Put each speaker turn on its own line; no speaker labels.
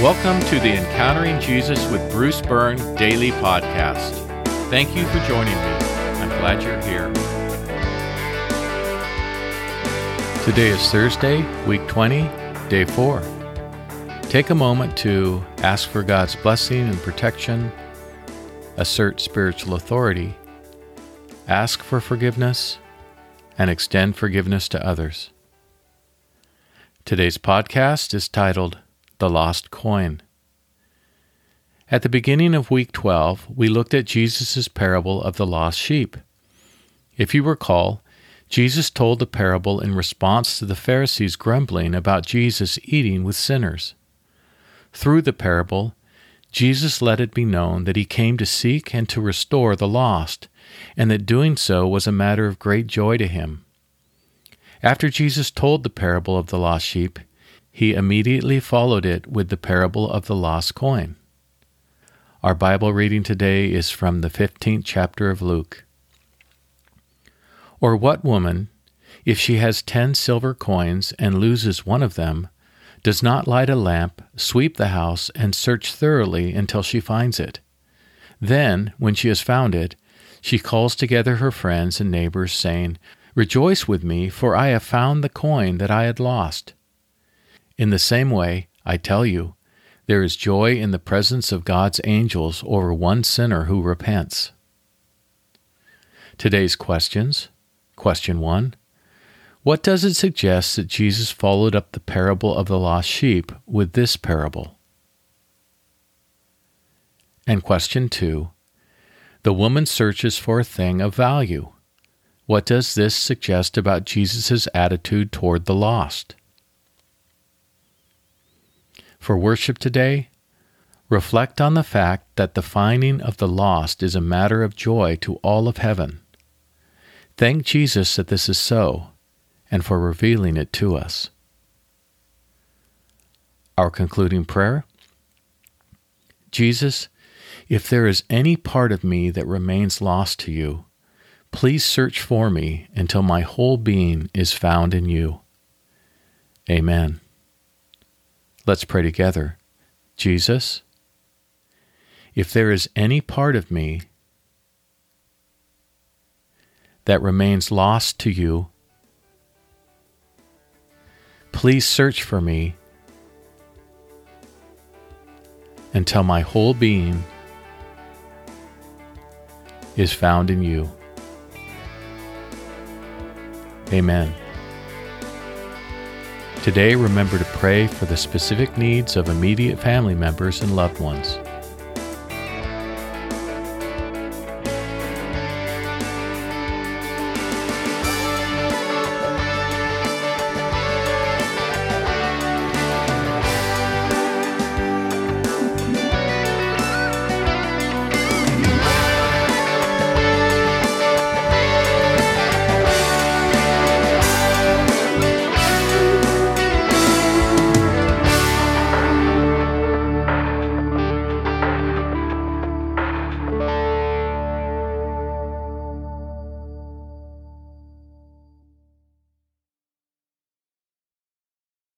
Welcome to the Encountering Jesus with Bruce Byrne daily podcast. Thank you for joining me. I'm glad you're here. Today is Thursday, week 20, day 4. Take a moment to ask for God's blessing and protection, assert spiritual authority, ask for forgiveness, and extend forgiveness to others. Today's podcast is titled the lost coin. At the beginning of week 12, we looked at Jesus' parable of the lost sheep. If you recall, Jesus told the parable in response to the Pharisees' grumbling about Jesus eating with sinners. Through the parable, Jesus let it be known that he came to seek and to restore the lost, and that doing so was a matter of great joy to him. After Jesus told the parable of the lost sheep, he immediately followed it with the parable of the lost coin. Our Bible reading today is from the 15th chapter of Luke. Or what woman, if she has ten silver coins and loses one of them, does not light a lamp, sweep the house, and search thoroughly until she finds it? Then, when she has found it, she calls together her friends and neighbors, saying, Rejoice with me, for I have found the coin that I had lost. In the same way, I tell you, there is joy in the presence of God's angels over one sinner who repents. Today's questions. Question 1. What does it suggest that Jesus followed up the parable of the lost sheep with this parable? And question 2. The woman searches for a thing of value. What does this suggest about Jesus' attitude toward the lost? For worship today, reflect on the fact that the finding of the lost is a matter of joy to all of heaven. Thank Jesus that this is so and for revealing it to us. Our concluding prayer Jesus, if there is any part of me that remains lost to you, please search for me until my whole being is found in you. Amen. Let's pray together. Jesus, if there is any part of me that remains lost to you, please search for me until my whole being is found in you. Amen. Today, remember to pray for the specific needs of immediate family members and loved ones.